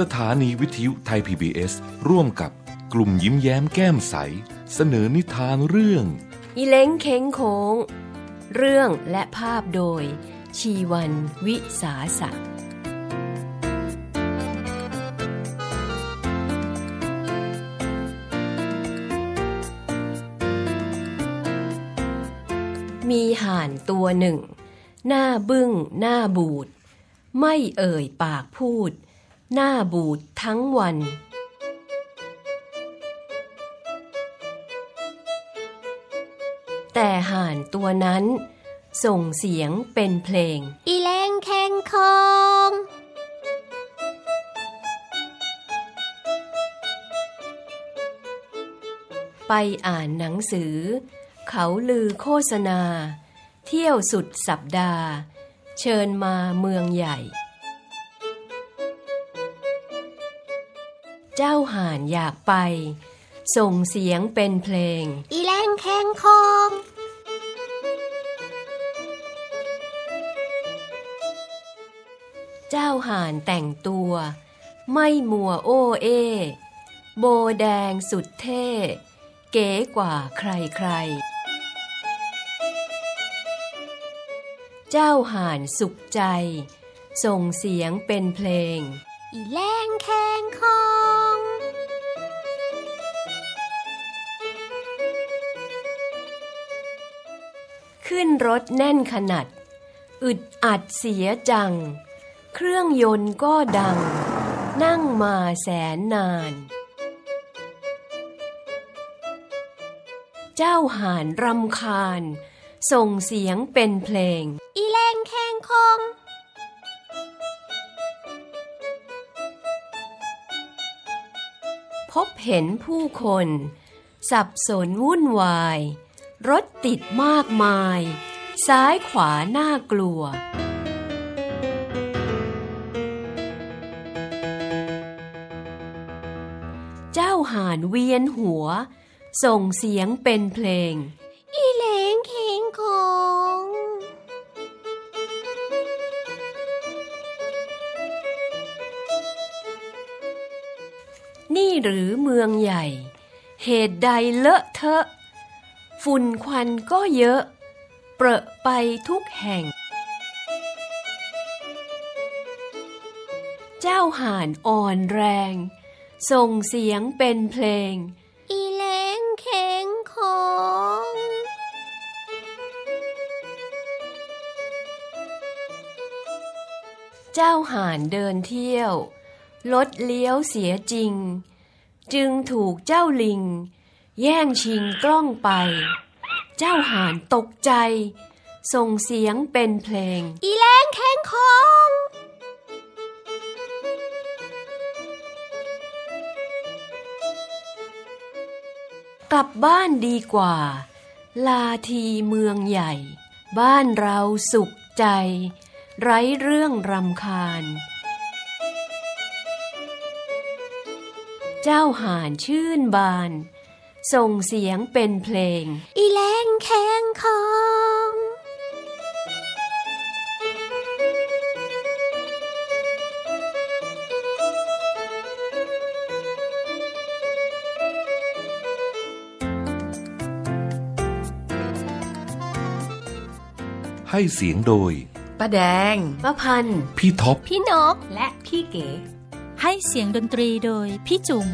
สถานีวิทยุไทย PBS ร่วมกับกลุ่มยิ้มแย้มแก้มใส เสนอนิทานเรื่อง อีเล้งเค้งโค้ง เรื่องและภาพโดย ชีวันวิสาสะมีห่านตัวหนึ่ง หน้าบึ้งหน้าบูด ไม่เอ่ยปากพูด หน้าบูดทั้งวัน แต่ห่านตัวนั้น ส่งเสียงเป็นเพลง อีแรงแข่งคองไปอ่านหนังสือ เขาลือโฆษณา เที่ยวสุดสัปดาห์ เชิญมาเมืองใหญ่ เจ้าห่านอยากไป ส่งเสียงเป็นเพลง อีแรงแข่งคองเจ้าห่านแต่งตัว ไม่มัวโอ้เอ โบแดงสุดเท่ เก๋กว่าใครๆ เจ้าห่านสุขใจ ส่งเสียงเป็นเพลง อีแรงแข่งคองขึ้นรถแน่นขนาด อึดอัดเสียจัง เครื่องยนต์ก็ดัง นั่งมาแสนนาน เจ้าห่านรำคาญ ส่งเสียงเป็นเพลง อีแรงแข่งคอง พบเห็นผู้คน สับสนวุ่นวาย รถติดมากมาย ซ้ายขวาน่ากลัว เจ้าห่านเวียนหัว ส่งเสียงเป็นเพลง อีแรงแข่งคอง นี่หรือเมืองใหญ่ เหตุใดเลอะเทอะ ฝุ่นควันก็เยอะ เปรอะไปทุกแห่ง เจ้าห่านอ่อนแรง ส่งเสียงเป็นเพลง อีแรงแข่งคองเจ้าห่านเดินเที่ยว รถเลี้ยวเสียจริง จึงถูกเจ้าลิง แย่งชิงกล้องไป เจ้าห่านตกใจ ส่งเสียงเป็นเพลง อีแรงแข่งคองกลับบ้านดีกว่า ลาทีเมืองใหญ่ บ้านเราสุขใจ ไร้เรื่องรำคาญ เจ้าห่านชื่นบาน ส่งเสียงเป็นเพลง อีแรงแข่งคองให้เสียงโดยป้าแดงป้าพันธุ์พี่ท็อป พี่นก และพี่เก๋ ให้เสียงดนตรีโดยพี่จุ๋ม